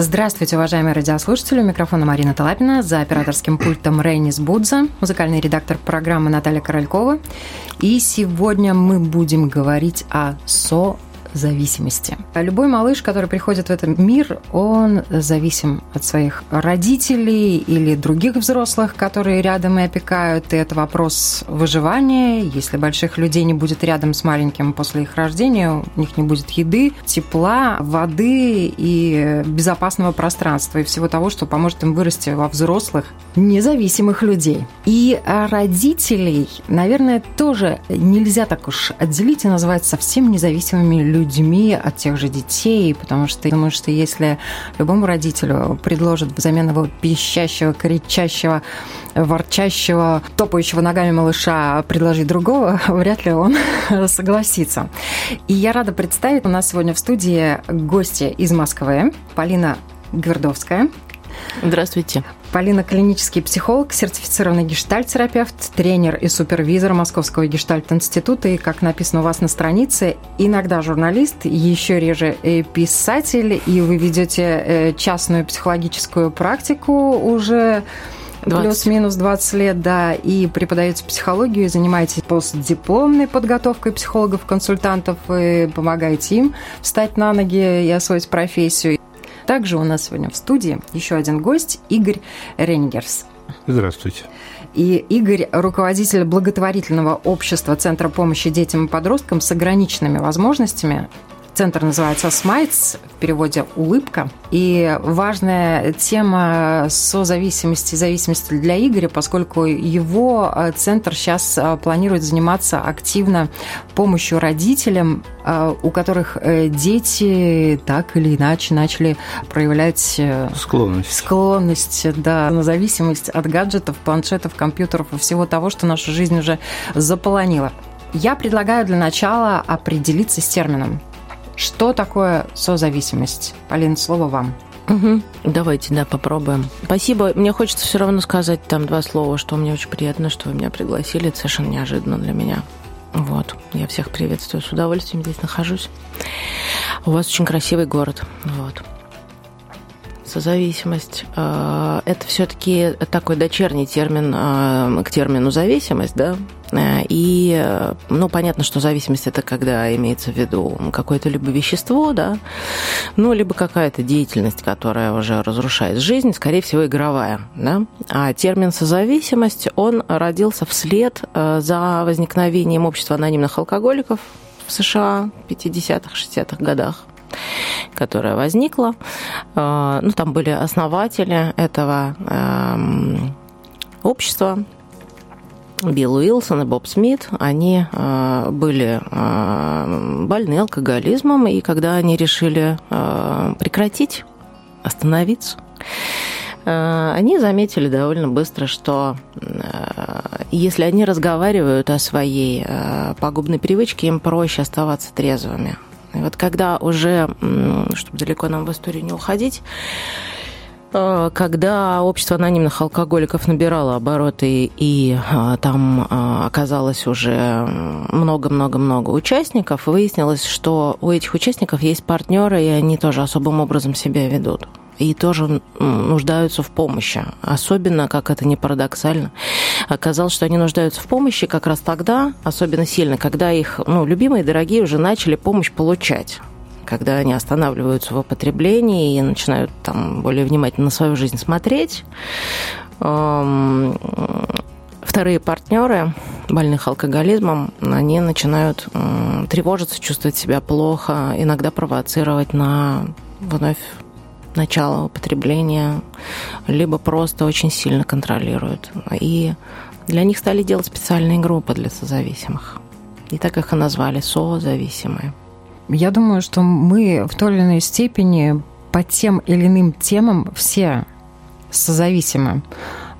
Здравствуйте, уважаемые радиослушатели. У микрофона Марина Талапина. За операторским пультом Рейнис Будза, музыкальный редактор программы Наталья Королькова. И сегодня мы будем говорить о со зависимости. Любой малыш, который приходит в этот мир, он зависим от своих родителей или других взрослых, которые рядом и опекают. И это вопрос выживания. Если больших людей не будет рядом с маленьким после их рождения, у них не будет еды, тепла, воды и безопасного пространства и всего того, что поможет им вырасти во взрослых, независимых людей. И родителей, наверное, тоже нельзя так уж отделить и назвать совсем независимыми людьми людьми, от тех же детей, потому что я думаю, что если любому родителю предложат взамен его пищащего, кричащего, ворчащего, топающего ногами малыша предложить другого, вряд ли он согласится. И я рада представить, у нас сегодня в студии гости из Москвы, Полина Гвердовская. Здравствуйте. Полина – клинический психолог, сертифицированный гештальт-терапевт, тренер и супервизор Московского гештальт-института и, как написано у вас на странице, иногда журналист, еще реже писатель, и вы ведете э, частную психологическую практику уже плюс-минус 20 лет, да, и преподаете психологию, и занимаетесь постдипломной подготовкой психологов-консультантов, и помогаете им встать на ноги и освоить профессию. Также у нас сегодня в студии еще один гость Игорь Рейнгерс. Здравствуйте. И Игорь – руководитель благотворительного общества Центра помощи детям и подросткам с ограниченными возможностями Центр называется «Смайтс», в переводе «улыбка». И важная тема созависимости и зависимости для Игоря, поскольку его э, центр сейчас э, планирует заниматься активно помощью родителям, э, у которых дети так или иначе начали проявлять склонность, склонность да, на зависимость от гаджетов, планшетов, компьютеров и всего того, что нашу жизнь уже заполонило. Я предлагаю для начала определиться с термином что такое созависимость? Полин, слово вам. Угу. Давайте, да, попробуем. Спасибо. Мне хочется все равно сказать там два слова, что мне очень приятно, что вы меня пригласили. Это совершенно неожиданно для меня. Вот. Я всех приветствую. С удовольствием здесь нахожусь. У вас очень красивый город. Вот созависимость э, – это все-таки такой дочерний термин э, к термину зависимость, да? Э, и, ну, понятно, что зависимость – это когда имеется в виду какое-то либо вещество, да, ну, либо какая-то деятельность, которая уже разрушает жизнь, скорее всего, игровая, да? А термин созависимость, он родился вслед за возникновением общества анонимных алкоголиков в США в 50-х, 60-х годах которая возникла. Э, ну, там были основатели этого эм, общества, Билл Уилсон и Боб Смит, они э, были э, больны алкоголизмом, и когда они решили прекратить, остановиться, они заметили довольно быстро, что если они разговаривают о своей пагубной привычке, им проще оставаться трезвыми. И вот когда уже, чтобы далеко нам в историю не уходить, э, когда общество анонимных алкоголиков набирало обороты, и э, там э, оказалось уже много-много-много участников, выяснилось, что у этих участников есть партнеры, и они тоже особым образом себя ведут и тоже нуждаются в помощи. Особенно, как это не парадоксально, оказалось, что они нуждаются в помощи как раз тогда, особенно сильно, когда их ну, любимые, дорогие уже начали помощь получать когда они останавливаются в употреблении и начинают там более внимательно на свою жизнь смотреть. Вторые партнеры больных алкоголизмом, они начинают тревожиться, чувствовать себя плохо, иногда провоцировать на вновь начала употребления, либо просто очень сильно контролируют. И для них стали делать специальные группы для созависимых. И так их и назвали созависимые. Я думаю, что мы в той или иной степени по тем или иным темам все созависимы.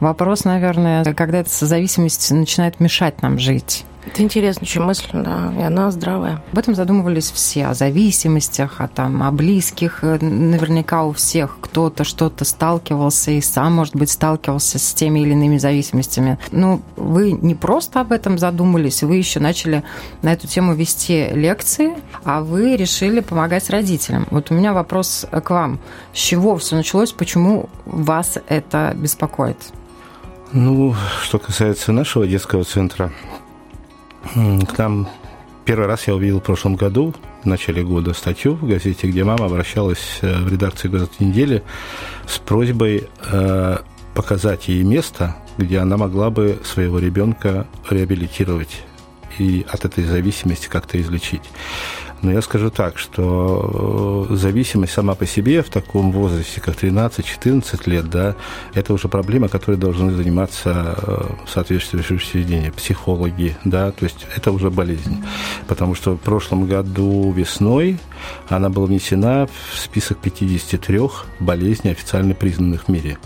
Вопрос, наверное, когда эта созависимость начинает мешать нам жить. Это интересная мысль, да, и она здравая. Об этом задумывались все, о зависимостях, о, там, о близких. Наверняка у всех кто-то что-то сталкивался и сам, может быть, сталкивался с теми или иными зависимостями. Но вы не просто об этом задумались, вы еще начали на эту тему вести лекции, а вы решили помогать родителям. Вот у меня вопрос к вам. С чего все началось, почему вас это беспокоит? Ну, что касается нашего детского центра, к нам первый раз я увидел в прошлом году, в начале года, статью в газете, где мама обращалась э, в редакцию «Газеты недели» с просьбой э, показать ей место, где она могла бы своего ребенка реабилитировать и от этой зависимости как-то излечить. Но я скажу так, что э, зависимость сама по себе в таком возрасте, как 13-14 лет, да, это уже проблема, которой должны заниматься э, соответствующие учреждения, психологи, да, то есть это уже болезнь. Потому что в прошлом году весной она была внесена в список 53 болезней, официально признанных в мире.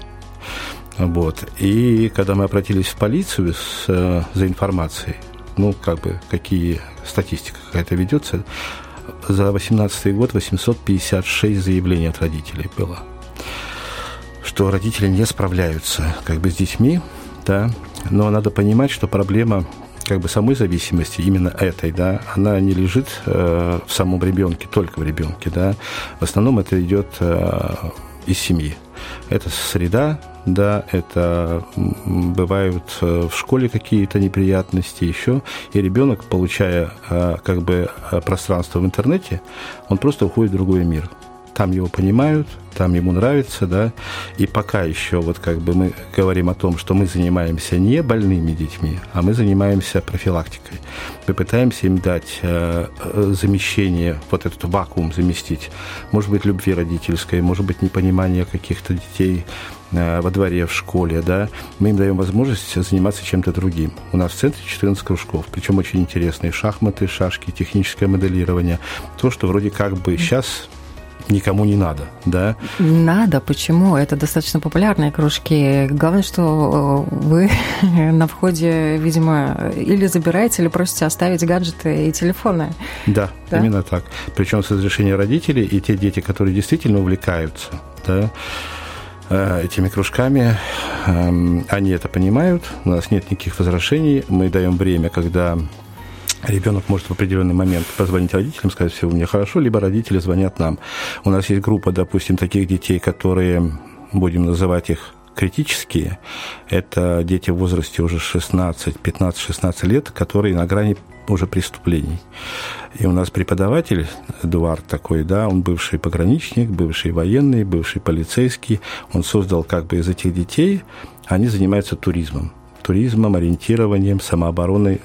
Вот. И когда мы обратились в полицию с, э, за информацией, ну, как бы, какие статистика какая-то ведется, за 2018 год 856 заявлений от родителей было, что родители не справляются как бы с детьми, да, но надо понимать, что проблема как бы самой зависимости, именно этой, да, она не лежит э, в самом ребенке, только в ребенке, да. В основном это идет э, из семьи. Это среда, да, это бывают э, в школе какие-то неприятности еще, и ребенок, получая э, как бы э, пространство в интернете, он просто уходит в другой мир там его понимают, там ему нравится, да, и пока еще вот как бы мы говорим о том, что мы занимаемся не больными детьми, а мы занимаемся профилактикой. Мы пытаемся им дать э, э замещение, вот этот вакуум заместить. Может быть, любви родительской, может быть, непонимание каких-то детей э, во дворе, в школе, да, мы им даем возможность заниматься чем-то другим. У нас в центре 14 кружков, причем очень интересные шахматы, шашки, техническое моделирование. То, что вроде как бы сейчас никому не надо, да? Надо, почему? Это достаточно популярные кружки. Главное, что э, вы на входе, видимо, или забираете, или просите оставить гаджеты и телефоны. Да, да? именно так. Причем с разрешения родителей и те дети, которые действительно увлекаются, да, э, этими кружками, эм, они это понимают, у нас нет никаких возражений, мы даем время, когда ребенок может в определенный момент позвонить родителям, сказать, все у меня хорошо, либо родители звонят нам. У нас есть группа, допустим, таких детей, которые, будем называть их критические, это дети в возрасте уже 16, 15-16 лет, которые на грани уже преступлений. И у нас преподаватель Эдуард такой, да, он бывший пограничник, бывший военный, бывший полицейский. Он создал как бы из этих детей, они занимаются туризмом туризмом, ориентированием, самообороной.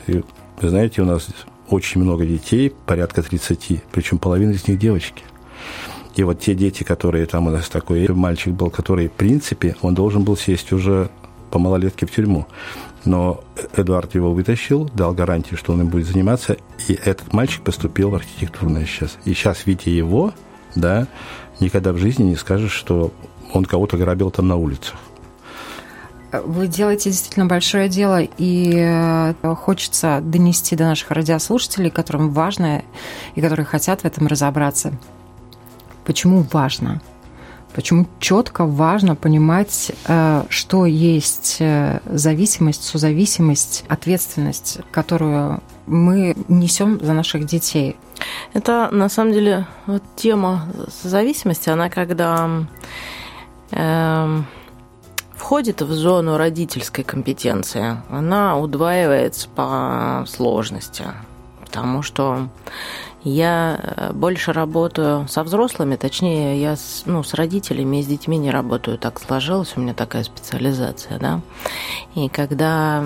Вы знаете, у нас очень много детей, порядка 30, причем половина из них девочки. И вот те дети, которые там у нас такой мальчик был, который, в принципе, он должен был сесть уже по малолетке в тюрьму. Но Эдуард его вытащил, дал гарантию, что он им будет заниматься, и этот мальчик поступил в архитектурное сейчас. И сейчас, видя его, да, никогда в жизни не скажешь, что он кого-то грабил там на улицах. Вы делаете действительно большое дело, и э, хочется донести до наших радиослушателей, которым важно и которые хотят в этом разобраться. Почему важно? Почему четко важно понимать, э, что есть э, зависимость, созависимость, ответственность, которую мы несем за наших детей? Это на самом деле вот тема зависимости, она когда э, входит в зону родительской компетенции, она удваивается по сложности, потому что я э, больше работаю со взрослыми, точнее, я с, ну, с родителями и с детьми не работаю. Так сложилось, у меня такая специализация, да. И когда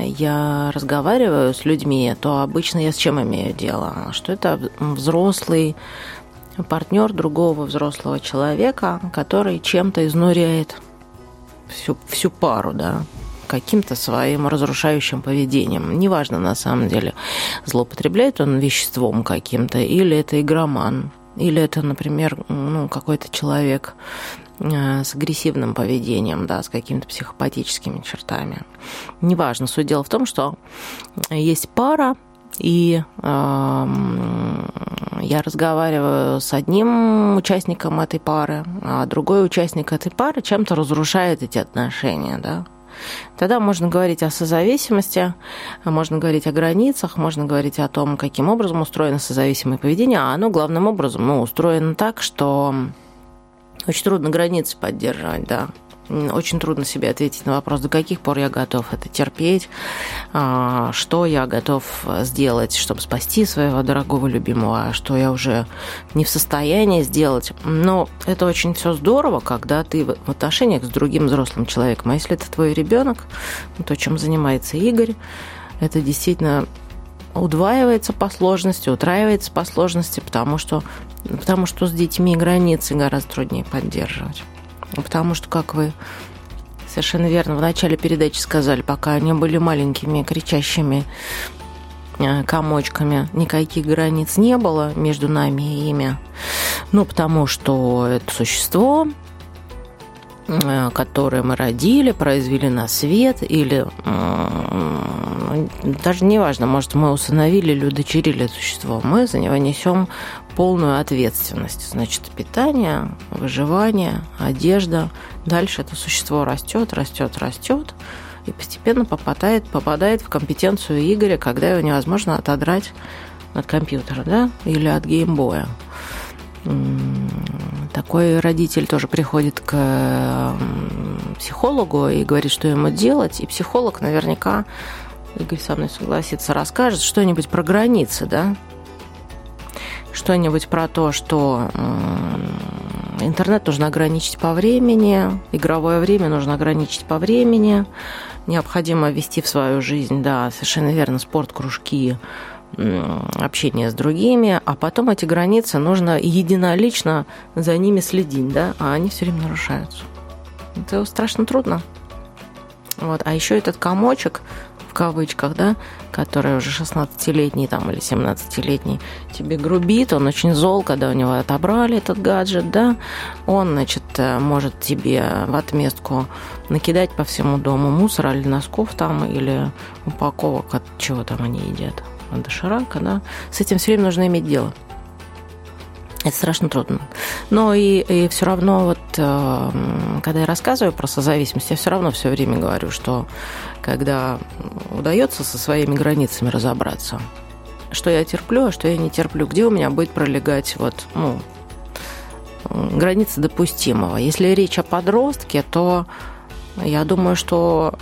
я разговариваю с людьми, то обычно я с чем имею дело? Что это взрослый партнер другого взрослого человека, который чем-то изнуряет всю, всю пару, да, каким-то своим разрушающим поведением. Неважно, на самом деле, злоупотребляет он веществом каким-то, или это игроман, или это, например, ну, какой-то человек э, с агрессивным поведением, да, с какими-то психопатическими чертами. Неважно. Суть дела в том, что есть пара, и э, я разговариваю с одним участником этой пары, а другой участник этой пары чем-то разрушает эти отношения, да. Тогда можно говорить о созависимости, можно говорить о границах, можно говорить о том, каким образом устроено созависимое поведение, а оно главным образом ну, устроено так, что очень трудно границы поддерживать, да очень трудно себе ответить на вопрос, до каких пор я готов это терпеть, а, что я готов сделать, чтобы спасти своего дорогого любимого, а что я уже не в состоянии сделать. Но это очень все здорово, когда ты в отношениях с другим взрослым человеком. А если это твой ребенок, то, чем занимается Игорь, это действительно удваивается по сложности, утраивается по сложности, потому что, потому что с детьми границы гораздо труднее поддерживать. Потому что, как вы совершенно верно в начале передачи сказали, пока они были маленькими, кричащими э, комочками, никаких границ не было между нами и ими. Ну, потому что это существо, э, которое мы родили, произвели на свет, или даже неважно, может, мы усыновили или удочерили существо, мы за него несем полную ответственность. Значит, питание, выживание, одежда. Дальше это существо растет, растет, растет и постепенно попадает, попадает в компетенцию Игоря, когда его невозможно отодрать от компьютера, да, или от геймбоя. Такой родитель тоже приходит к психологу и говорит, что ему делать, и психолог наверняка, Игорь со мной согласится, расскажет что-нибудь про границы, да, что-нибудь про то, что интернет нужно ограничить по времени, игровое время нужно ограничить по времени, необходимо ввести в свою жизнь, да, совершенно верно, спорт, кружки, общение с другими, а потом эти границы нужно единолично за ними следить, да, а они все время нарушаются. Это страшно трудно. Вот. А еще этот комочек, в кавычках, да, который уже 16-летний там или 17-летний тебе грубит, он очень зол, когда у него отобрали этот гаджет, да, он, значит, э, может тебе в отместку накидать по всему дому мусора или носков там, или упаковок от чего там они едят, от доширака, да, с этим все время нужно иметь дело. Это страшно трудно. Но и, и все равно, вот, э, когда я рассказываю про созависимость, я все равно все время говорю, что когда удается со своими границами разобраться, что я терплю, а что я не терплю, где у меня будет пролегать вот, ну, граница допустимого. Если речь о подростке, то я думаю, что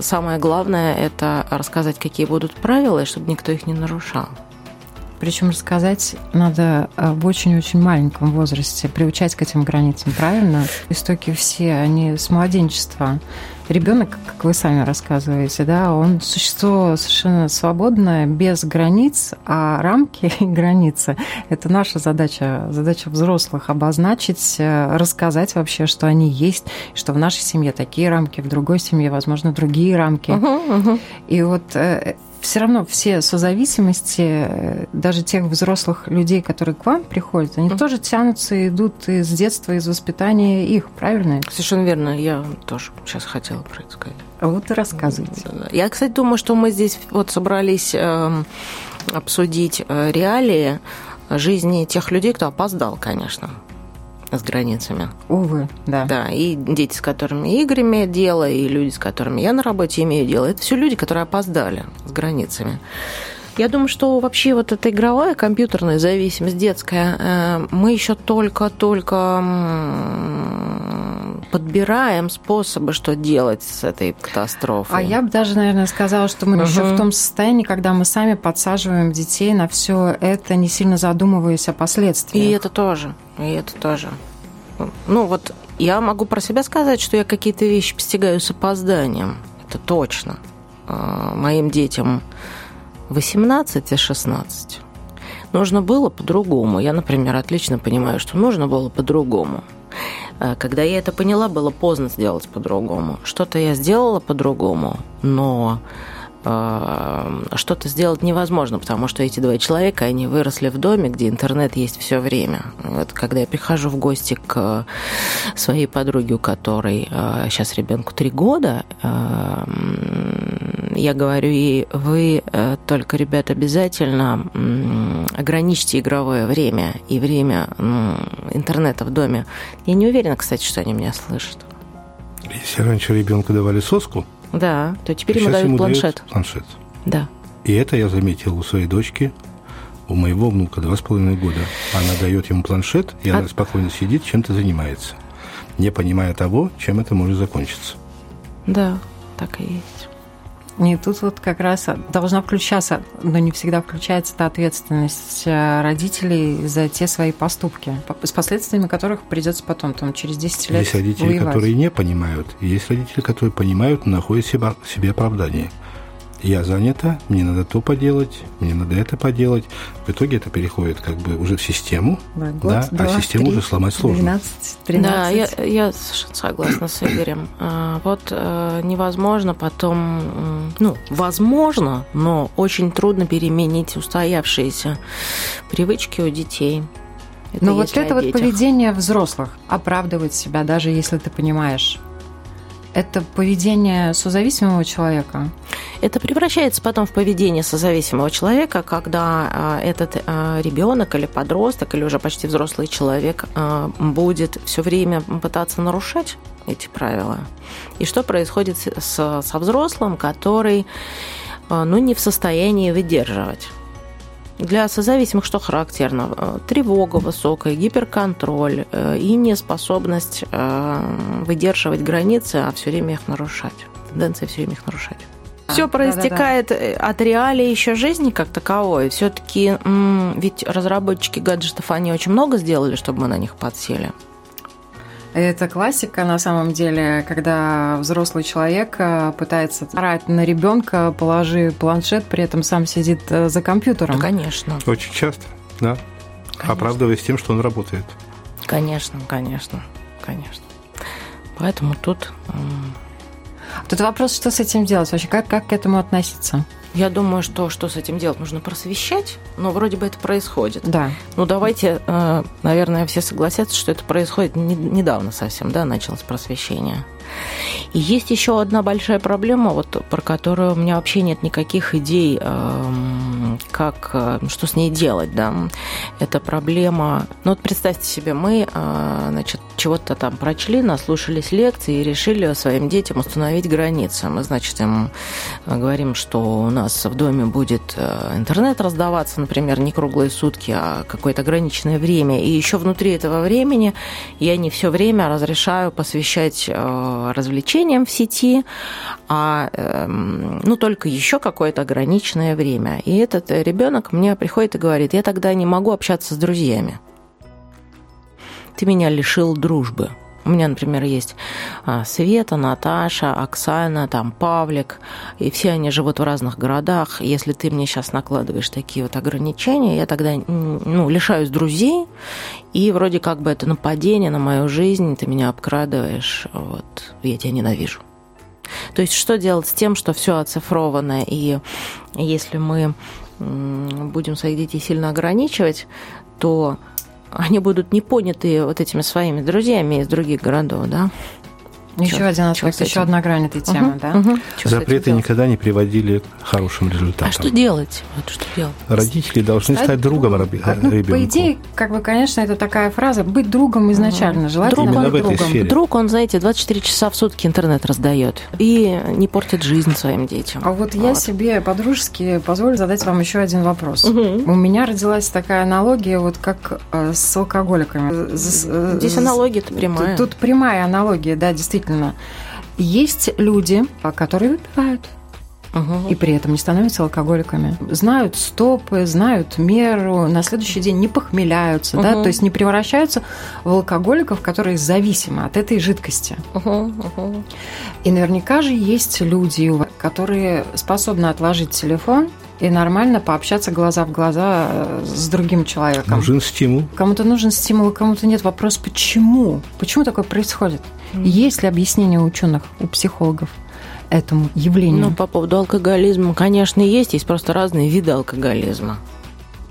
самое главное – это рассказать, какие будут правила, чтобы никто их не нарушал. Причем рассказать надо в очень-очень маленьком возрасте, приучать к этим границам, правильно? Истоки все, они с младенчества. Ребенок, как вы сами рассказываете, да, он существо совершенно свободное, без границ, а рамки и границы – это наша задача, задача взрослых – обозначить, э, рассказать вообще, что они есть, что в нашей семье такие рамки, в другой семье, возможно, другие рамки. Uh-huh, uh-huh. И вот э, все равно все созависимости, э, даже тех взрослых людей, которые к вам приходят, они mm. тоже тянутся и идут из детства, из воспитания их, правильно? Совершенно верно. Я тоже сейчас хотела про это сказать. А вот и рассказывайте. Я, кстати, думаю, что мы здесь вот собрались эм, обсудить э, реалии жизни тех людей, кто опоздал, конечно с границами. Увы, да. Да, и дети, с которыми Игорь имеет дело, и люди, с которыми я на работе имею дело, это все люди, которые опоздали с границами. Я думаю, что вообще вот эта игровая компьютерная зависимость детская, э, мы еще только-только подбираем способы, что делать с этой катастрофой. А я бы даже, наверное, сказала, что мы угу. еще в том состоянии, когда мы сами подсаживаем детей на все это, не сильно задумываясь о последствиях. И это тоже. И это тоже. Ну вот я могу про себя сказать, что я какие-то вещи постигаю с опозданием. Это точно. А, моим детям 18 и 16. Нужно было по-другому. Я, например, отлично понимаю, что нужно было по-другому. А, когда я это поняла, было поздно сделать по-другому. Что-то я сделала по-другому, но э, что-то сделать невозможно, потому что эти два человека, они выросли в доме, где интернет есть все время. Вот когда я прихожу в гости к своей подруге, у которой сейчас ребенку три года, я говорю ей, вы э, только, ребят, обязательно ограничьте игровое время и время интернета в доме. Я не уверена, кстати, что они меня слышат. Если раньше ребенку давали соску, да, то теперь ему дают планшет. планшет. Да. И это я заметил у своей дочки, у моего внука два с половиной года. Она дает ему планшет, и а... она спокойно сидит, чем-то занимается, не понимая того, чем это может закончиться. Да, так и есть. И тут вот как раз должна включаться, но не всегда включается та ответственность э, родителей за те свои поступки, с последствиями которых придется потом, там, через 10 лет Есть родители, воевать. которые не понимают, есть родители, которые понимают, но находят себе, себе оправдание я занята, мне надо то поделать, мне надо это поделать. В итоге это переходит как бы уже в систему, да, год, да два, а систему 3, уже сломать сложно. 12, 13. Да, я, я совершенно согласна с Игорем. А, вот э, невозможно потом, ну, возможно, но очень трудно переменить устоявшиеся привычки у детей. Это Но вот это вот поведение взрослых, оправдывать себя, даже если ты понимаешь, это поведение созависимого человека? Это превращается потом в поведение созависимого человека, когда а, этот а, ребенок или подросток, или уже почти взрослый человек а, будет все время пытаться нарушать эти правила. И что происходит с, со взрослым, который ну, не в состоянии выдерживать для созависимых что характерно? Э, тревога высокая, гиперконтроль э, и неспособность э, выдерживать границы, а все время их нарушать. Тенденция все время их нарушать. Все проистекает да, да, да. от реалии еще жизни как таковой. Все-таки ведь разработчики гаджетов, они очень много сделали, чтобы мы на них подсели. Это классика на самом деле, когда взрослый человек э, пытается орать на ребенка, положи планшет, при этом сам сидит э, за компьютером. Да, конечно. Очень часто, да. Конечно. Оправдываясь тем, что он работает. Конечно, конечно, конечно. Поэтому тут... Тут вопрос, что с этим делать вообще, как, как к этому относиться? Я думаю, что что с этим делать? Нужно просвещать, но вроде бы это происходит. Да. Ну, давайте, э, наверное, все согласятся, что это происходит недавно совсем, да, началось просвещение. И есть еще одна большая проблема, вот, про которую у меня вообще нет никаких идей, эм, как, э, что с ней делать. Да? Это проблема... Ну вот представьте себе, мы э, значит, чего-то там прочли, наслушались лекции и решили своим детям установить границы. Мы, значит, им говорим, что у нас в доме будет э, интернет раздаваться, например, не круглые сутки, а какое-то ограниченное время. И еще внутри этого времени я не все время разрешаю посвящать развлечениям в сети, а эм, ну, только еще какое-то ограниченное время. И этот ребенок мне приходит и говорит, я тогда не могу общаться с друзьями. Ты меня лишил дружбы. У меня, например, есть а, Света, Наташа, Оксана, там Павлик, и все они живут в разных городах. Если ты мне сейчас накладываешь такие вот ограничения, я тогда ну, лишаюсь друзей, и вроде как бы это нападение на мою жизнь, ты меня обкрадываешь, вот, я тебя ненавижу. То есть что делать с тем, что все оцифровано, и если мы будем своих детей сильно ограничивать, то они будут не поняты вот этими своими друзьями из других городов, да. Еще один аспект, еще одна грань этой темы, угу, да? Угу. Запреты никогда не приводили к хорошим результатам. А что делать? Вот что делать? Родители должны стать, стать другом ребенку. Ну, по идее, как бы, конечно, это такая фраза быть другом изначально, угу. желательно друг, быть другом. Сфере. Друг, он, знаете, 24 часа в сутки интернет раздает и не портит жизнь своим детям. А вот, вот. я себе по-дружески позволю задать вам еще один вопрос. Угу. У меня родилась такая аналогия, вот как э, с алкоголиками. Здесь аналогия-то прямая. Тут, тут прямая аналогия, да, действительно действительно. Есть люди, которые выпивают, Угу. И при этом не становятся алкоголиками. Знают стопы, знают меру, на следующий день не похмеляются, угу. да, то есть не превращаются в алкоголиков, которые зависимы от этой жидкости. Угу. Угу. И наверняка же есть люди, которые способны отложить телефон и нормально пообщаться глаза в глаза э, с другим человеком. Нужен стимул. Кому-то нужен стимул, кому-то нет. Вопрос, почему? Почему такое происходит? Mm. Есть ли объяснение у ученых, у психологов? этому явлению? Ну, по поводу алкоголизма, конечно, есть. Есть просто разные виды алкоголизма.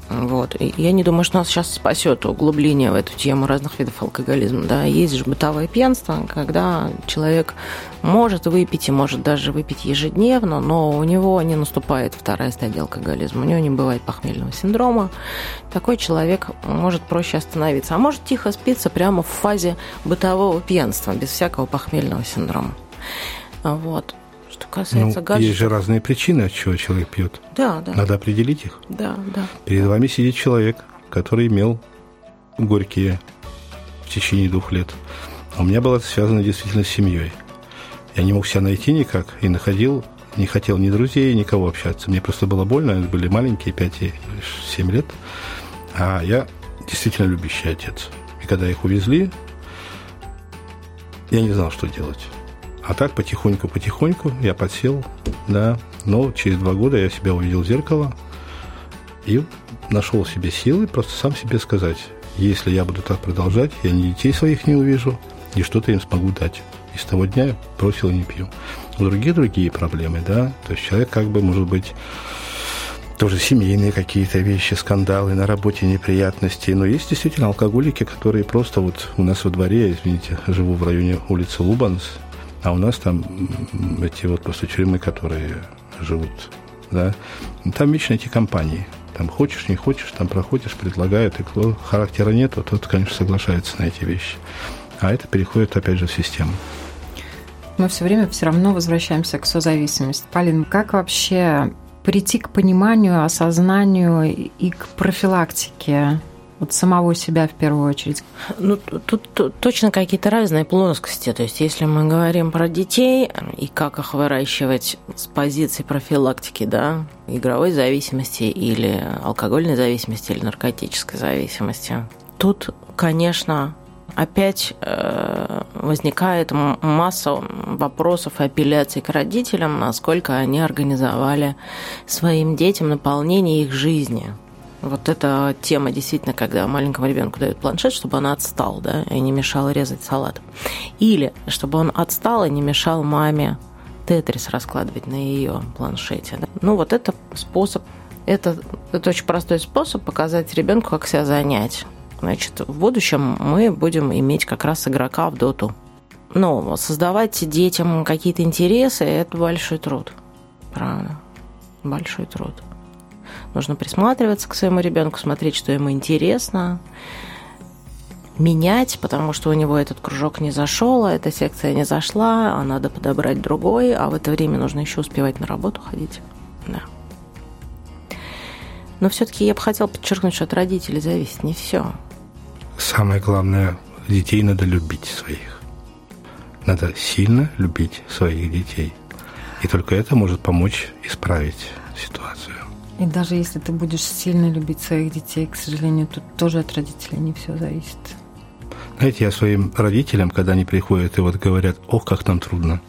Вот. И я не думаю, что нас сейчас спасет углубление в эту тему разных видов алкоголизма. Да. Есть же бытовое пьянство, когда человек может выпить и может даже выпить ежедневно, но у него не наступает вторая стадия алкоголизма, у него не бывает похмельного синдрома. Такой человек может проще остановиться, а может тихо спиться прямо в фазе бытового пьянства, без всякого похмельного синдрома. Вот. Что касается ну, гаджетов... Есть же разные причины, от чего человек пьет. Да, да. Надо определить их. Да, да. Перед вами сидит человек, который имел горькие в течение двух лет. А у меня было это связано действительно с семьей. Я не мог себя найти никак и находил, не хотел ни друзей, никого общаться. Мне просто было больно, они были маленькие, 5 и 7 лет. А я действительно любящий отец. И когда их увезли, я не знал, что делать. А так потихоньку-потихоньку я подсел, да. Но через два года я себя увидел в зеркало и нашел себе силы просто сам себе сказать, если я буду так продолжать, я ни детей своих не увижу, и что-то им смогу дать. И с того дня я бросил и не пью. У других другие проблемы, да. То есть человек как бы, может быть, тоже семейные какие-то вещи, скандалы, на работе неприятности. Но есть действительно алкоголики, которые просто вот у нас во дворе, извините, живу в районе улицы Лубанс, а у нас там эти вот просто тюрьмы, которые живут, да, там вечно эти компании. Там хочешь, не хочешь, там проходишь, предлагают, и кто характера нет, то тот, конечно, соглашается на эти вещи. А это переходит, опять же, в систему. Мы все время все равно возвращаемся к созависимости. Полин, как вообще прийти к пониманию, осознанию и к профилактике вот самого себя в первую очередь? Ну, тут, тут точно какие-то разные плоскости. То есть, если мы говорим про детей и как их выращивать с позиции профилактики, да, игровой зависимости или алкогольной зависимости или наркотической зависимости, тут, конечно, опять э, возникает масса вопросов и апелляций к родителям, насколько они организовали своим детям наполнение их жизни. Вот эта тема действительно, когда маленькому ребенку дают планшет, чтобы он отстал, да, и не мешал резать салат. Или чтобы он отстал и не мешал маме тетрис раскладывать на ее планшете. Да. Ну, вот это способ, это, это очень простой способ показать ребенку, как себя занять. Значит, в будущем мы будем иметь как раз игрока в доту. Но создавать детям какие-то интересы – это большой труд. Правда. Большой труд. Нужно присматриваться к своему ребенку, смотреть, что ему интересно, менять, потому что у него этот кружок не зашел, а эта секция не зашла, а надо подобрать другой, а в это время нужно еще успевать на работу ходить. Да. Но все-таки я бы хотела подчеркнуть, что от родителей зависит не все. Самое главное, детей надо любить своих. Надо сильно любить своих детей. И только это может помочь исправить ситуацию. И даже если ты будешь сильно любить своих детей, к сожалению, тут тоже от родителей не все зависит. Знаете, я своим родителям, когда они приходят и вот говорят, ох, как нам трудно,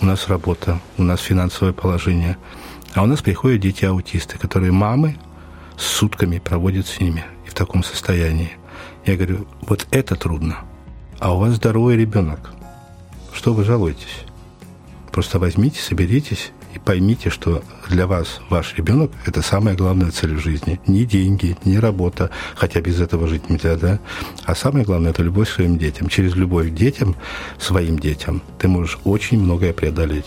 у нас работа, у нас финансовое положение, а у нас приходят дети-аутисты, которые мамы сутками проводят с ними и в таком состоянии. Я говорю, вот это трудно, а у вас здоровый ребенок. Что вы жалуетесь? Просто возьмите, соберитесь и поймите, что для вас ваш ребенок – это самая главная цель в жизни. Не деньги, не работа, хотя без этого жить нельзя, да? А самое главное – это любовь к своим детям. Через любовь к детям, своим детям, ты можешь очень многое преодолеть.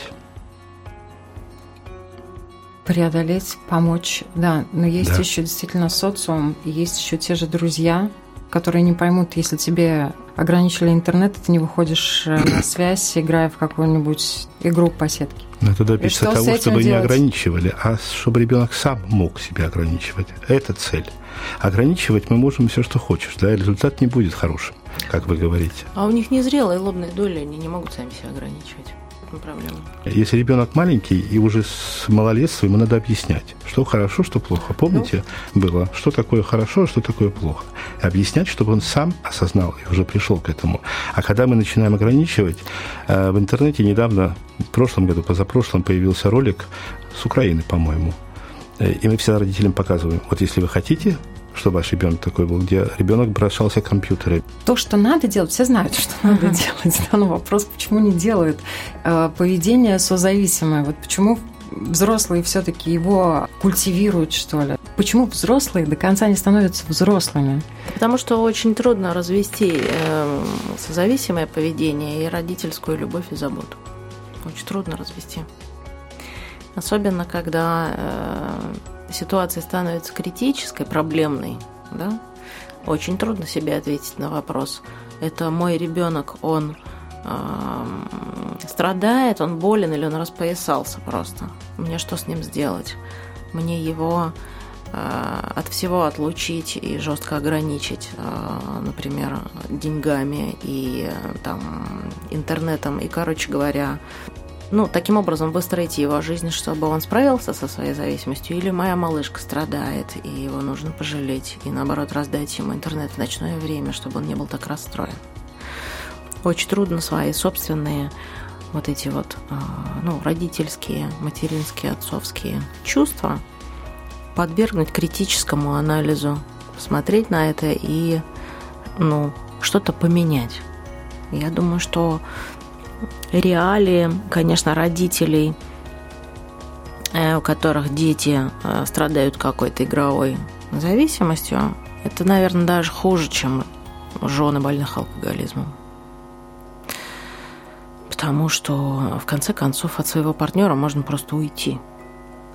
Преодолеть, помочь, да. Но есть да. еще действительно социум, есть еще те же друзья, которые не поймут, если тебе ограничили интернет, и ты не выходишь э, на связь, играя в какую-нибудь игру по сетке. Надо добиться того, чтобы делать? не ограничивали, а чтобы ребенок сам мог себя ограничивать. Это цель. Ограничивать мы можем все, что хочешь, да, результат не будет хорошим, как вы говорите. А у них незрелая лобная доля, они не могут сами себя ограничивать проблема. Если ребенок маленький и уже с малолетства, ему надо объяснять, что хорошо, что плохо. Помните, ну. было, что такое хорошо, а что такое плохо. И объяснять, чтобы он сам осознал и уже пришел к этому. А когда мы начинаем ограничивать, э, в интернете недавно, в прошлом году, позапрошлом, появился ролик с Украины, по-моему. Э, и мы всегда родителям показываем, вот если вы хотите что ваш ребенок такой был, где ребенок бросался к компьютеру. То, что надо делать, все знают, что надо делать. Да, но вопрос, почему не делают. Э, поведение созависимое. Вот почему взрослые все-таки его культивируют, что ли? Почему взрослые до конца не становятся взрослыми? Потому что очень трудно развести э, созависимое поведение и родительскую любовь и заботу. Очень трудно развести. Особенно, когда э, ситуация становится критической, проблемной, да, очень трудно себе ответить на вопрос. Это мой ребенок, он э, страдает, он болен или он распоясался просто. Мне что с ним сделать? Мне его э, от всего отлучить и жестко ограничить, э, например, деньгами и э, там интернетом и, короче говоря, ну, таким образом выстроить его жизнь, чтобы он справился со своей зависимостью, или моя малышка страдает, и его нужно пожалеть, и наоборот раздать ему интернет в ночное время, чтобы он не был так расстроен. Очень трудно свои собственные вот эти вот, а, ну, родительские, материнские, отцовские чувства подвергнуть критическому анализу, смотреть на это и, ну, что-то поменять. Я думаю, что реалии, конечно, родителей, э, у которых дети э, страдают какой-то игровой зависимостью, это, наверное, даже хуже, чем жены больных алкоголизмом. Потому что, в конце концов, от своего партнера можно просто уйти.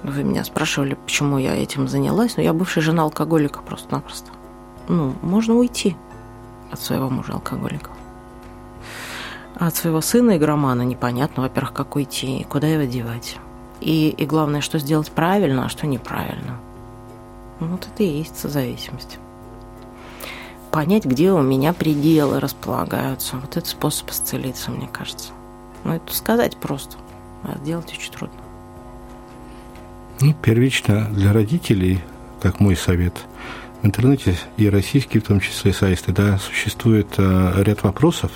Вы меня спрашивали, почему я этим занялась, но я бывшая жена алкоголика просто-напросто. Ну, можно уйти от своего мужа алкоголика от своего сына игромана непонятно, во-первых, как уйти, куда его девать. И, и главное, что сделать правильно, а что неправильно. Ну, вот это и есть созависимость. Понять, где у меня пределы располагаются. Вот это способ исцелиться, мне кажется. Ну, это сказать просто, а сделать очень трудно. Ну, первично для родителей, как мой совет, в интернете и российские, в том числе сайты, да, существует э, ряд вопросов,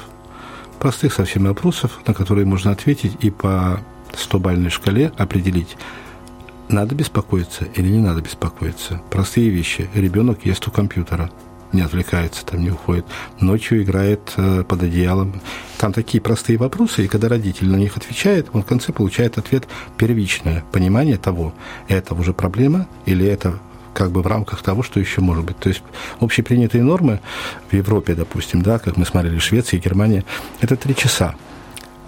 простых совсем вопросов, на которые можно ответить и по 100-бальной шкале определить, надо беспокоиться или не надо беспокоиться. Простые вещи. Ребенок ест у компьютера, не отвлекается, там не уходит. Ночью играет э, под одеялом. Там такие простые вопросы, и когда родитель на них отвечает, он в конце получает ответ первичное понимание того, это уже проблема или это как бы в рамках того, что еще может быть. То есть общепринятые нормы в Европе, допустим, да, как мы смотрели, Швеция, Германия, это три часа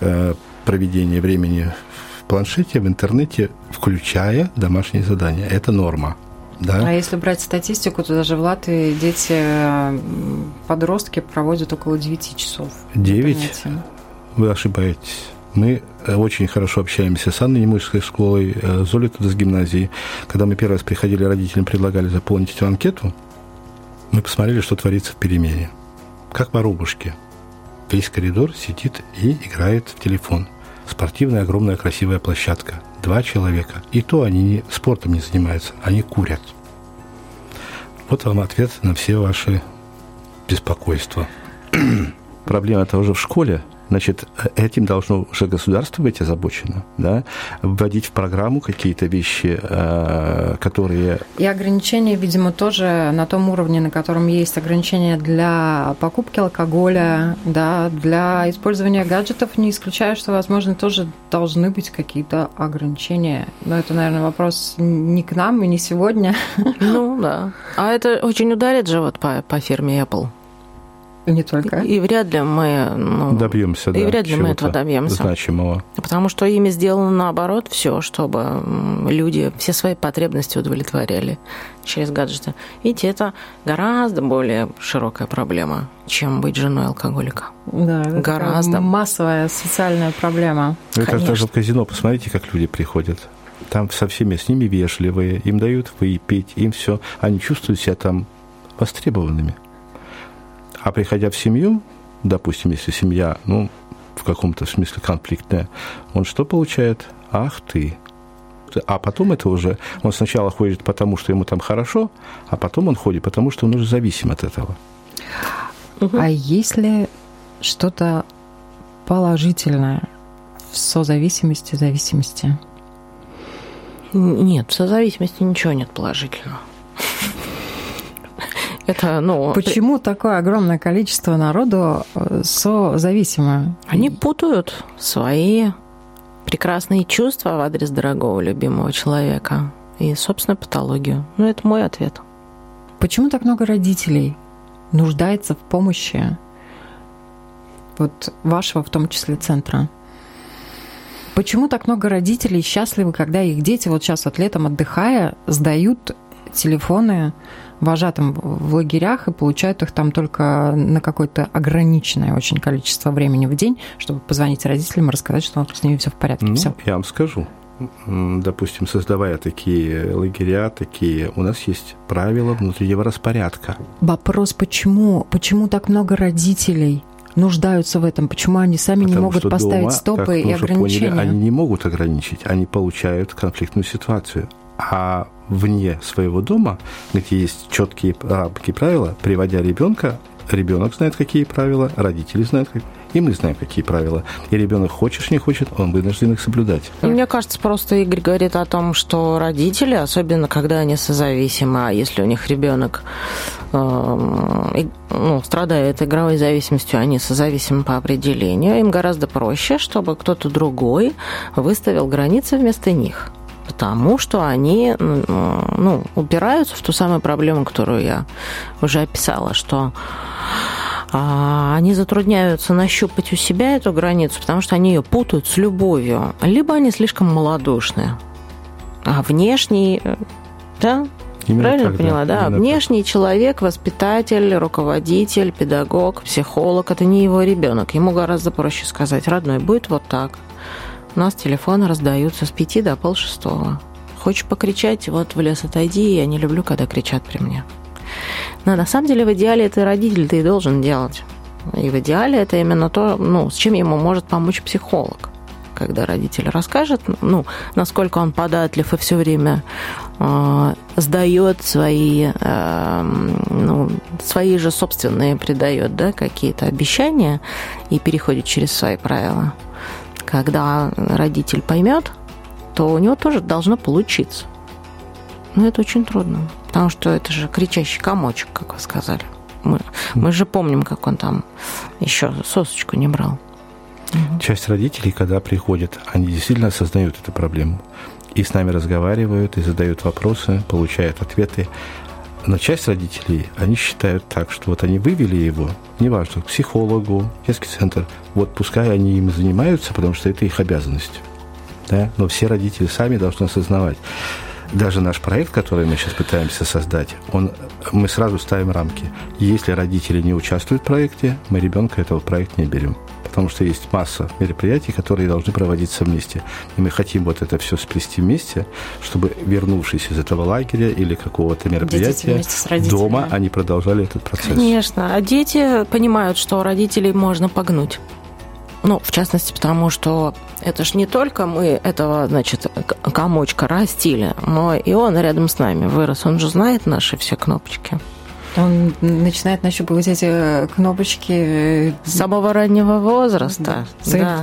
э, проведения времени в планшете, в интернете, включая домашние задания. Это норма. Да. А если брать статистику, то даже в Латвии дети, подростки проводят около 9 часов. 9? Вы ошибаетесь. Мы э, очень хорошо общаемся с Анной Немышской школой, э, Золей с гимназии. Когда мы первый раз приходили, родителям предлагали заполнить эту анкету, мы посмотрели, что творится в перемене. Как воробушки. Весь коридор сидит и играет в телефон. Спортивная огромная красивая площадка. Два человека. И то они не, спортом не занимаются, они курят. Вот вам ответ на все ваши беспокойства. Проблема это уже в школе, Значит, этим должно уже государство быть озабочено, да, вводить в программу какие-то вещи, э, которые... И ограничения, видимо, тоже на том уровне, на котором есть ограничения для покупки алкоголя, да, для использования гаджетов, не исключаю, что, возможно, тоже должны быть какие-то ограничения. Но это, наверное, вопрос не к нам и не сегодня. Ну, да. А это очень ударит же вот по, по фирме Apple. Не только. И вряд ли мы ну, добьемся, да, и вряд ли мы этого добьемся. Значимого. Потому что ими сделано наоборот все, чтобы люди все свои потребности удовлетворяли через гаджеты. Видите, это гораздо более широкая проблема, чем быть женой алкоголика. Да, это гораздо массовая социальная проблема. Это Конечно. даже в казино. Посмотрите, как люди приходят. Там со всеми с ними вежливые, им дают выпить, им все. Они чувствуют себя там востребованными. А приходя в семью, допустим, если семья, ну, в каком-то смысле конфликтная, он что получает? Ах ты. А потом это уже, он сначала ходит потому, что ему там хорошо, а потом он ходит потому, что он уже зависим от этого. А есть ли что-то положительное в созависимости, зависимости? Нет, в созависимости ничего нет положительного. Это, ну... Почему такое огромное количество народу э, созависимо? Они путают свои прекрасные чувства в адрес дорогого любимого человека и собственную патологию. Ну, это мой ответ. Почему так много родителей нуждается в помощи вот вашего в том числе центра? Почему так много родителей счастливы, когда их дети вот сейчас вот летом отдыхая сдают телефоны вожатым в лагерях и получают их там только на какое-то ограниченное очень количество времени в день, чтобы позвонить родителям и рассказать, что с ними все в порядке. Ну, все. я вам скажу. Допустим, создавая такие лагеря, такие, у нас есть правила внутреннего распорядка. Вопрос, почему? Почему так много родителей нуждаются в этом? Почему они сами Потому не могут поставить дома, стопы как и уже ограничения? Поняли, они не могут ограничить, они получают конфликтную ситуацию. А вне своего дома, где есть четкие рамки правила, приводя ребенка, ребенок знает, какие правила, родители знают, как, и мы знаем, какие правила. И ребенок хочешь, не хочет, он вынужден их соблюдать. Мне кажется, просто Игорь говорит о том, что родители, особенно когда они созависимы, а если у них ребенок э, ну, страдает игровой зависимостью, они созависимы по определению, им гораздо проще, чтобы кто-то другой выставил границы вместо них. Потому что они ну, упираются в ту самую проблему, которую я уже описала, что а, они затрудняются нащупать у себя эту границу, потому что они ее путают с любовью. Либо они слишком малодушные. А внешний, да, Именно Правильно так, поняла, да? именно Внешний человек, воспитатель, руководитель, педагог, психолог это не его ребенок. Ему гораздо проще сказать, родной, будет вот так. У нас телефоны раздаются с пяти до полшестого. Хочешь покричать, вот в лес отойди, я не люблю, когда кричат при мне. Но на самом деле в идеале это родитель ты и должен делать. И в идеале это именно то, ну, с чем ему может помочь психолог. Когда родитель расскажет, ну, насколько он податлив и все время э, сдает свои, э, ну, свои же собственные придает, да, какие-то обещания и переходит через свои правила. Когда родитель поймет, то у него тоже должно получиться. Но это очень трудно, потому что это же кричащий комочек, как вы сказали. Мы, мы же помним, как он там еще сосочку не брал. Часть родителей, когда приходят, они действительно осознают эту проблему. И с нами разговаривают, и задают вопросы, получают ответы. Но часть родителей, они считают так, что вот они вывели его, неважно, к психологу, детский центр, вот пускай они им занимаются, потому что это их обязанность. Да? Но все родители сами должны осознавать. Даже наш проект, который мы сейчас пытаемся создать, он, мы сразу ставим рамки. Если родители не участвуют в проекте, мы ребенка этого проекта не берем потому что есть масса мероприятий, которые должны проводиться вместе. И мы хотим вот это все сплести вместе, чтобы, вернувшись из этого лагеря или какого-то мероприятия, дома они продолжали этот процесс. Конечно. А дети понимают, что родителей можно погнуть. Ну, в частности, потому что это ж не только мы этого, значит, комочка растили, но и он рядом с нами вырос. Он же знает наши все кнопочки. Он начинает нащупывать эти э, кнопочки э, с самого раннего возраста. Своим да.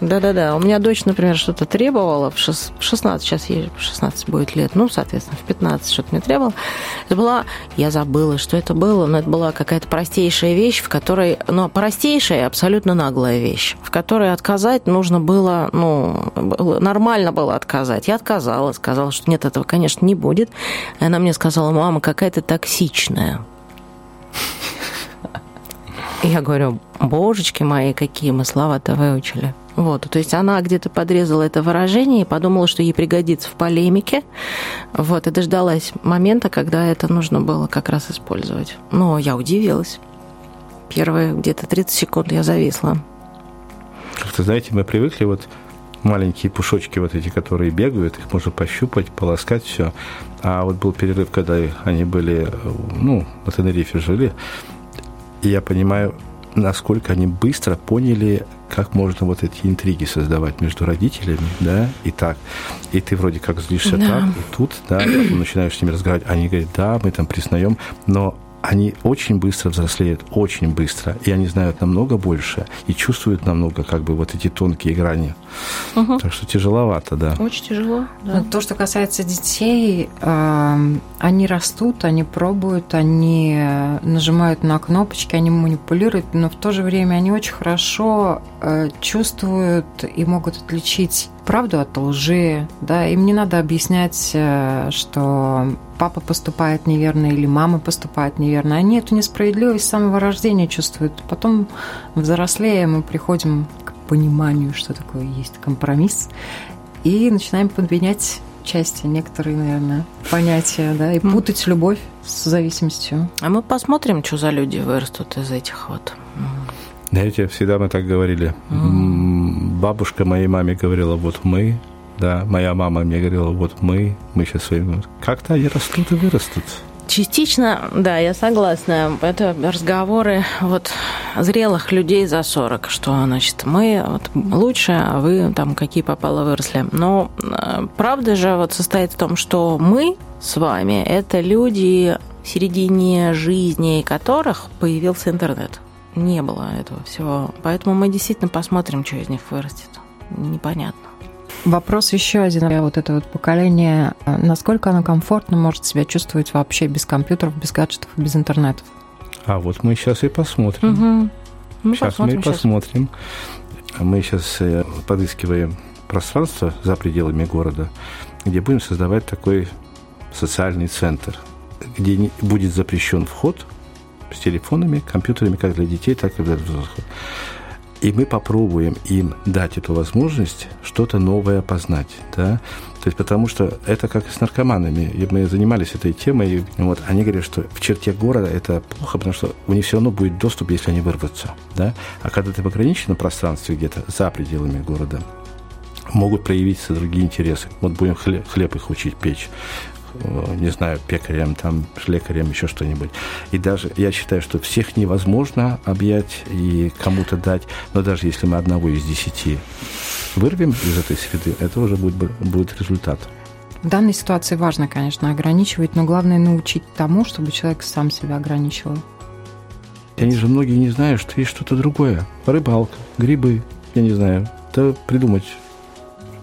Да-да-да. У меня дочь, например, что-то требовала в 16, сейчас ей 16 будет лет, ну, соответственно, в 15 что-то мне требовала. Это была, я забыла, что это было, но это была какая-то простейшая вещь, в которой, ну, простейшая абсолютно наглая вещь, в которой отказать нужно было, ну, нормально было отказать. Я отказала, сказала, что нет, этого, конечно, не будет. И она мне сказала, мама, какая ты токсичная. Я говорю, божечки мои, какие мы слова-то выучили. Вот, то есть она где-то подрезала это выражение и подумала, что ей пригодится в полемике. Вот, и дождалась момента, когда это нужно было как раз использовать. Но я удивилась. Первые где-то 30 секунд я зависла. Как-то, знаете, мы привыкли вот маленькие пушочки вот эти, которые бегают, их можно пощупать, полоскать, все. А вот был перерыв, когда они были, ну, на Тенерифе жили, и я понимаю, насколько они быстро поняли, как можно вот эти интриги создавать между родителями, да, и так. И ты вроде как злишься да. так, и тут, да, начинаешь с ними разговаривать, они говорят, да, мы там признаем, но они очень быстро взрослеют, очень быстро, и они знают намного больше и чувствуют намного как бы вот эти тонкие грани. Угу. Так что тяжеловато, да. Очень тяжело. Да. То, что касается детей, э, они растут, они пробуют, они нажимают на кнопочки, они манипулируют, но в то же время они очень хорошо э, чувствуют и могут отличить правду от лжи, да, им не надо объяснять, э, что папа поступает неверно или мама поступает неверно. Они эту несправедливость с самого рождения чувствуют. Потом, взрослея, мы приходим к пониманию, что такое есть компромисс, и начинаем подменять части, некоторые, наверное, понятия, да, и путать любовь с зависимостью. А мы посмотрим, что за люди вырастут из этих вот. Знаете, всегда мы так говорили. Mm. Бабушка моей маме говорила, вот мы, да, моя мама мне говорила, вот мы, мы сейчас своим... Как-то они растут и вырастут. Частично, да, я согласна. Это разговоры вот зрелых людей за 40, что, значит, мы вот лучше, а вы там какие попало выросли. Но э, правда же вот состоит в том, что мы с вами – это люди, в середине жизни которых появился интернет. Не было этого всего. Поэтому мы действительно посмотрим, что из них вырастет. Непонятно. Вопрос еще один. Вот это вот поколение, насколько оно комфортно может себя чувствовать вообще без компьютеров, без гаджетов, без интернета? А вот мы сейчас и посмотрим. Угу. Мы сейчас посмотрим, мы сейчас. посмотрим. Мы сейчас э, подыскиваем пространство за пределами города, где будем создавать такой социальный центр, где будет запрещен вход с телефонами, компьютерами, как для детей, так и для взрослых и мы попробуем им дать эту возможность что-то новое познать, да, то есть потому что это как с наркоманами. И мы занимались этой темой, и вот они говорят, что в черте города это плохо, потому что у них все равно будет доступ, если они вырвутся, да, а когда ты в ограниченном пространстве где-то за пределами города, могут проявиться другие интересы. Вот будем хлеб, хлеб их учить печь. Э, не знаю, пекарем, там, лекарем, еще что-нибудь. И даже я считаю, что всех невозможно объять и кому-то дать, но даже если мы одного из десяти вырвем из этой среды, это уже будет, будет результат. В данной ситуации важно, конечно, ограничивать, но главное научить тому, чтобы человек сам себя ограничивал. Они же многие не знают, что есть что-то другое. Рыбалка, грибы, я не знаю. Да придумать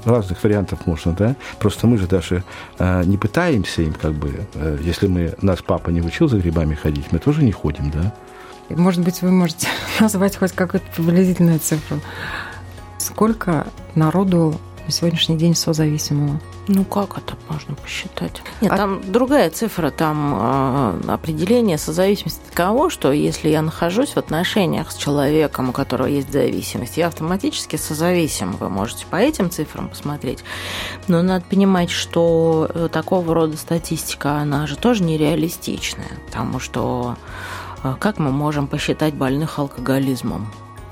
разных вариантов можно, да. Просто мы же даже э, не пытаемся им, как бы, э, если мы нас папа не учил за грибами ходить, мы тоже не ходим, да. Может быть, вы можете назвать хоть какую-то приблизительную цифру. Сколько народу на сегодняшний день созависимого? Ну как это можно посчитать? Нет, а... там другая цифра, там э, определение созависимости таково, что если я нахожусь в отношениях с человеком, у которого есть зависимость, я автоматически созависим. Вы можете по этим цифрам посмотреть. Но надо понимать, что э, такого рода статистика, она же тоже нереалистичная, потому что э, как мы можем посчитать больных алкоголизмом?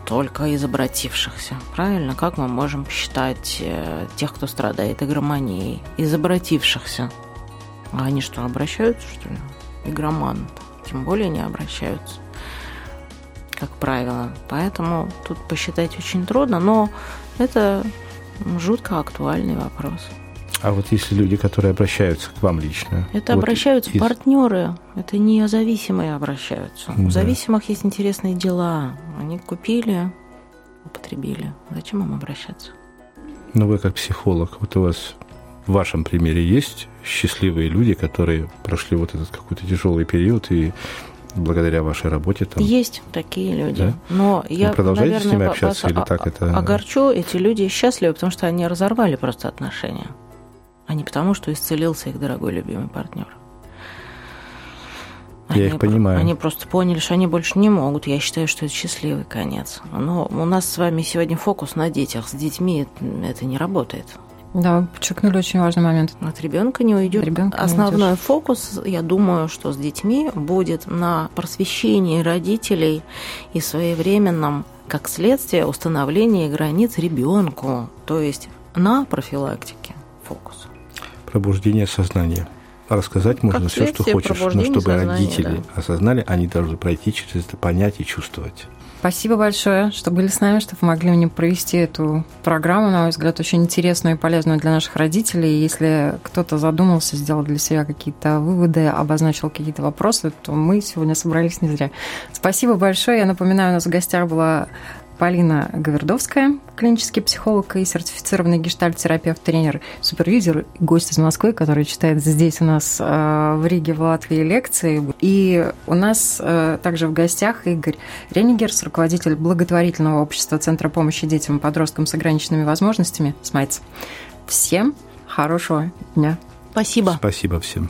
Только из обратившихся. Правильно? Как мы можем посчитать э, тех, кто страдает игроманией? Из обратившихся. А они что, обращаются, что ли? Игроман. Тем более не обращаются, как правило. Поэтому тут посчитать очень трудно, но это жутко актуальный вопрос. А вот если люди, которые обращаются к вам лично? Это вот обращаются из... партнеры, это не зависимые обращаются. Да. У зависимых есть интересные дела. Они купили, употребили. Зачем им обращаться? Ну, вы как психолог, вот у вас в вашем примере есть счастливые люди, которые прошли вот этот какой-то тяжелый период и благодаря вашей работе там. Есть такие люди. Да? Но Вы я, продолжаете наверное, с ними общаться или так это? Огорчу, эти люди счастливы, потому что они разорвали просто отношения а не потому, что исцелился их дорогой любимый партнер. Я они, их понимаю. Они просто поняли, что они больше не могут. Я считаю, что это счастливый конец. Но у нас с вами сегодня фокус на детях. С детьми это не работает. Да, вы подчеркнули очень важный момент. От ребенка не уйдет. Ребенка Основной не фокус, я думаю, что с детьми будет на просвещении родителей и своевременном, как следствие, установлении границ ребенку, то есть на профилактике фокус пробуждение сознания. Рассказать можно как все, что хочешь, но чтобы сознания, родители да. осознали, они должны пройти через это, понять и чувствовать. Спасибо большое, что были с нами, что помогли мне провести эту программу, на мой взгляд, очень интересную и полезную для наших родителей. Если кто-то задумался, сделал для себя какие-то выводы, обозначил какие-то вопросы, то мы сегодня собрались не зря. Спасибо большое. Я напоминаю, у нас в гостях была Полина Гавердовская, клинический психолог и сертифицированный гештальт-терапевт, тренер, супервизор, гость из Москвы, который читает здесь у нас э, в Риге, в Латвии лекции. И у нас э, также в гостях Игорь Ренигерс, руководитель благотворительного общества Центра помощи детям и подросткам с ограниченными возможностями «Смайц». Всем хорошего дня. Спасибо. Спасибо всем.